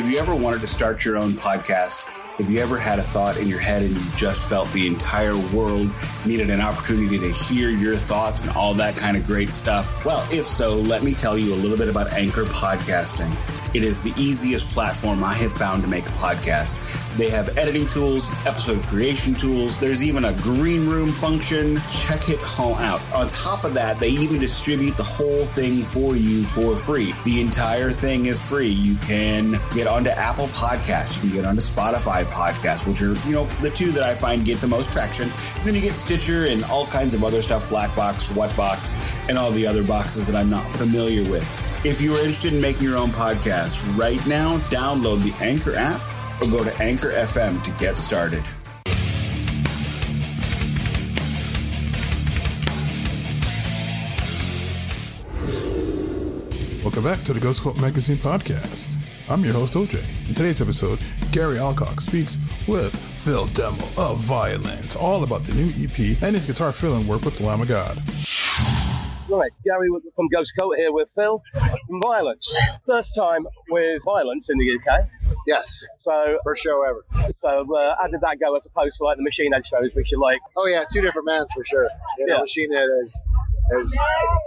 Have you ever wanted to start your own podcast? Have you ever had a thought in your head and you just felt the entire world needed an opportunity to hear your thoughts and all that kind of great stuff? Well, if so, let me tell you a little bit about Anchor Podcasting. It is the easiest platform I have found to make a podcast. They have editing tools, episode creation tools. There's even a green room function. Check it all out. On top of that, they even distribute the whole thing for you for free. The entire thing is free. You can get onto Apple Podcasts. You can get onto Spotify Podcasts, which are, you know, the two that I find get the most traction. And then you get Stitcher and all kinds of other stuff, Black Box, What Box, and all the other boxes that I'm not familiar with. If you are interested in making your own podcast right now, download the Anchor app or go to Anchor FM to get started. Welcome back to the Ghost Cult Magazine podcast. I'm your host, OJ. In today's episode, Gary Alcock speaks with Phil Demmel of Vio-Lence, all about the new EP and his guitar filling work with Lamb of God. Right, Gary from Ghost Cult here with Phil from Vio-Lence. First time with Vio-Lence in the UK. Yes, So, first show ever. so uh, how did that go as opposed to like the Machine Head shows, which you like? Oh yeah, two different bands for sure. You know, Yeah. Machine Head has has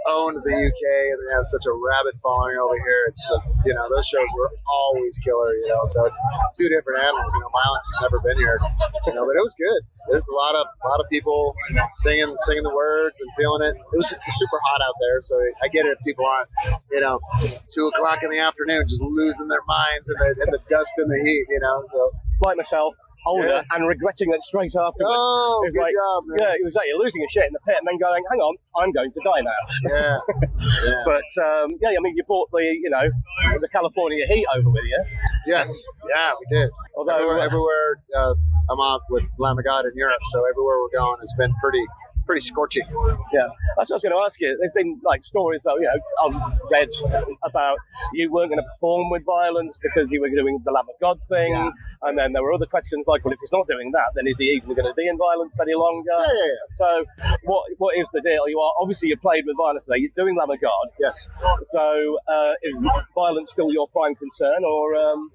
owned the UK and they have such a rabid following over here. It's the you know those shows were always killer. You know, so it's two different animals. You know, Vio-Lence has never been here. You know, but it was good. There's a lot of a lot of people singing singing the words and feeling it. It was super hot out there, so I get it if people aren't you know two o'clock in the afternoon just losing their minds in the in the dust and the heat. You know, so Like myself, older, Yeah. and regretting it straight afterwards. oh, It was good like- job, man. Yeah, it was like you're losing your shit in the pit and then going, hang on, I'm going to die now. Yeah. yeah. But um, yeah, I mean, you brought the, you know, the California heat over with you. Yes, yeah, we did. Although, everywhere, uh, everywhere uh, I'm out with Lamb of God in Europe, so everywhere we're going has been pretty, pretty scorching. Yeah, that's what I was going to ask you. There's been like stories that you know I've read about you weren't going to perform with Vio-Lence because you were doing the Lamb of God thing, Yeah. and then there were other questions like, well, if he's not doing that, then is he even going to be in Vio-Lence any longer? Yeah, yeah, yeah. So, what what is the deal? You are obviously you played with Vio-Lence today. You're doing Lamb of God. Yes. So, uh, is Vio-Lence still your prime concern, or um,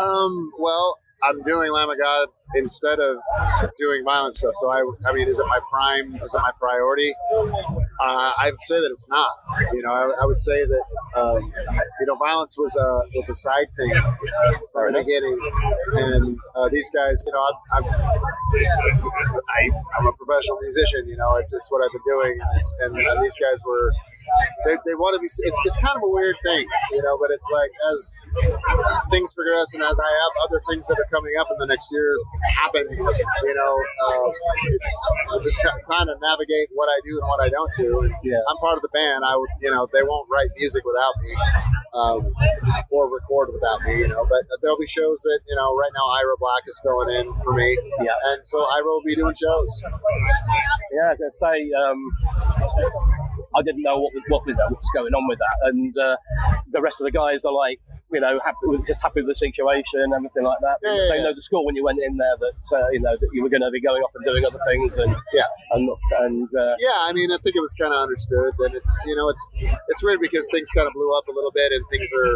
Um. Well, I'm doing Lamb of God instead of doing violent stuff. So I, I mean, is it my prime? Is it my priority? Uh, I would say that it's not. You know, I, I would say that um, you know, Vio-Lence was a was a side thing from the beginning, and uh, these guys, you know, I'm, I'm I, I'm a professional musician. You know, it's it's what I've been doing, and, it's, and, and these guys were they, they want to be. It's it's kind of a weird thing, you know, but it's like as things progress and as I have other things that are coming up in the next year happen, you know, uh, it's I'm just trying to navigate what I do and what I don't do. Yeah. I'm part of the band. I would, you know, they won't write music without me. Um, or record without me, you know. But there'll be shows that, you know, right now Ira Black is filling in for me, Yeah. and so Ira will be doing shows. Yeah, I was going to say, um, I didn't know what was, what was, what was going on with that. And uh, the rest of the guys are like, you know, happy, just happy with the situation and everything like that. Yeah, they yeah. know the school when you went in there that, uh, you know, that you were going to be going off and doing other things. And, Yeah. and, and uh, Yeah, I mean, I think it was kind of understood, and it's you know, it's it's weird because things kind of blew up a little bit, and things are,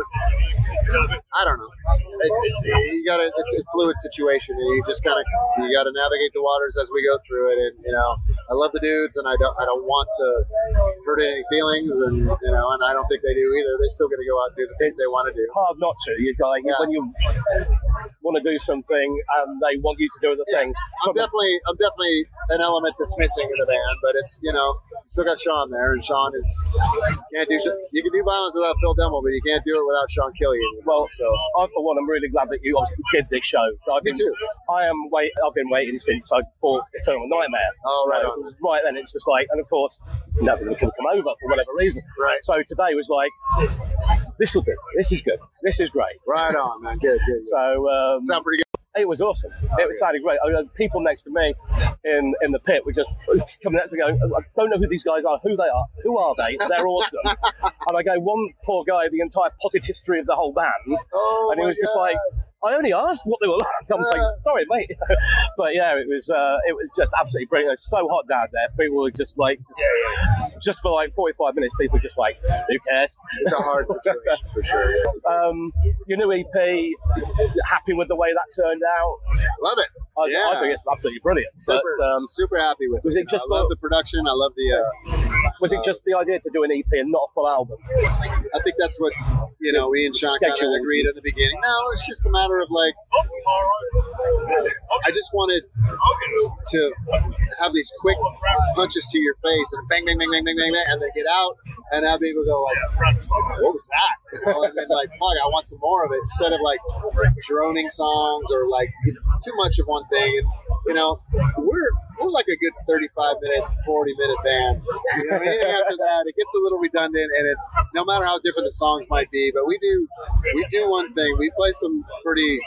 I don't know, it, it, you got to it's a fluid situation, and you just kind of you got to navigate the waters as we go through it, and you know, I love the dudes, and I don't I don't want to hurt any feelings, and you know, and I don't think they do either. They're still going to go out and do the things they want to do. Hard not to. You like Yeah. when you want to do something and they want you to do other Yeah. things. I'm definitely I'm definitely an element that's missing in the band, but it's you know still got Sean there, and Sean is can't do you can do Vio-Lence without Phil Demmel, but you can't do it without Sean Killian. you Well, so I, for one, I'm really glad that you obviously did this show. I've Me been, too. I am wait. I've been waiting since I bought Eternal Nightmare. Oh, right So, right then, it's just like, and of course, nothing can come over for whatever reason. Right. So today was like, this will do. This is good. This is great. right on, man. Good, good. So um, Sound pretty good. it was awesome. It was sounded great. I mean, people next to me in in the pit were just coming up to go. I don't know who these guys are. Who they are? Who are they? They're awesome. and I go, one poor guy, the entire potted history of the whole band, Oh, and he was just like. I only asked what they were like. I'm like, Uh. sorry, mate, but yeah, it was uh, it was just absolutely brilliant. It was so hot down there. People were just like just just for like 45 minutes, people just like, who cares? It's a hard situation for sure. Um, your new EP, happy with the way that turned out? Love it. I, Yeah. I think it's absolutely brilliant. Super, But, um, super happy with was it. it just I love the- the production. I love the. Uh, was it just the idea to do an EP and not a full album? I think that's what you know. We and Sean kind of agreed at the beginning. No, it's just a matter of like. I just wanted to have these quick punches to your face and bang, bang, bang, bang, bang, bang, bang, and then get out and have people go like, "What was that?" You know, and then like, "Fuck, I want some more of it." Instead of like droning songs or like you know, too much of one thing. And you know, we're we're like a good thirty-five minute, forty minute band. You know, anything after that, it gets a little redundant, and it's no matter how different the songs might be. But we do we do one thing. We play some pretty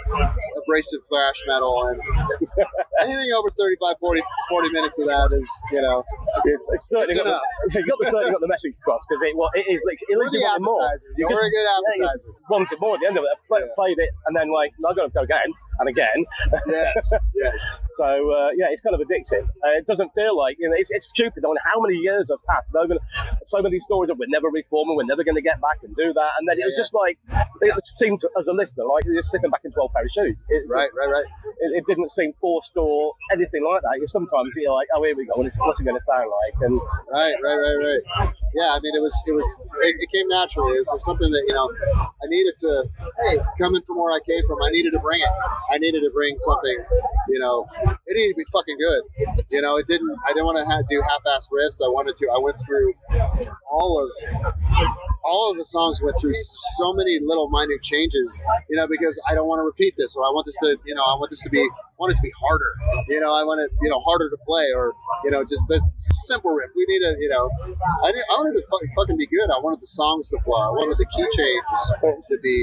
abrasive thrash metal, and anything over 35, 40, 40 minutes of that is you know It's, it's certainly got the, you got the certainly got the message across because it well, it is literally it we're literally the more. You we're a good yeah, you appetizer. wanted more at the end of it. Play, Yeah. Played it and then like I got to go again and again. Yes, yes. So uh, yeah, it's kind of addictive. Uh, it doesn't feel like you know it's, it's stupid. I mean, how many years have passed? Gonna, so many stories of we're never reforming, we're never going to get back and do that, and then it was yeah. just like it seemed to, as a listener like you're slipping back into old pair of shoes. It's Right, just- right, right. it, it didn't seem forced or anything like that. You sometimes you're like, oh here we go, what's, what's it going to sound like? And Right, right, right, right. Yeah, I mean, it was, it was, it, it came naturally. It was something that you know, I needed to, hey, coming from where I came from, I needed to bring it. I needed to bring something, you know, it needed to be fucking good. You know, it didn't. I didn't want to do half-ass riffs. I wanted to. I went through all of all of the songs went through so many little minute changes, you know, because I don't want to repeat this, or I want this to, you know, I want this to be, I want it to be harder, you know, I want it, you know, harder to play, or you know, just the simple riff. We need a, you know, I, I wanted to fucking, fucking be good. I wanted the songs to flow. I wanted the key changes to be,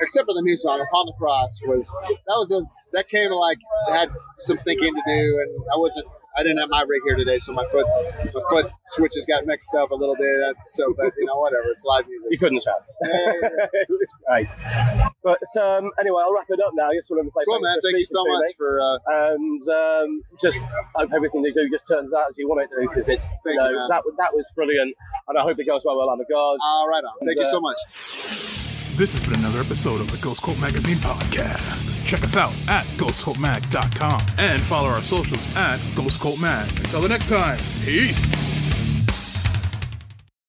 except for the new song, "Upon the Cross," was that was a that came like had some thinking to do, and I wasn't. I didn't have my rig here today, so my foot my foot switches got mixed up a little bit. So, but you know, whatever. It's live music. you couldn't have. Yeah, yeah, yeah. it was. But um, anyway, I'll wrap it up now. Just sort of say Cool, man. Thank you so much me. for. Uh, and um, just hope everything they do just turns out as you want it to because it's you know you, that that was brilliant and I hope it goes well with Lamb of God. all right on. Thank you so much. This has been another episode of the Ghost Cult Magazine podcast. Check us out at ghostcultmag.com and follow our socials at Ghost Cult Mag. Until the next time, peace.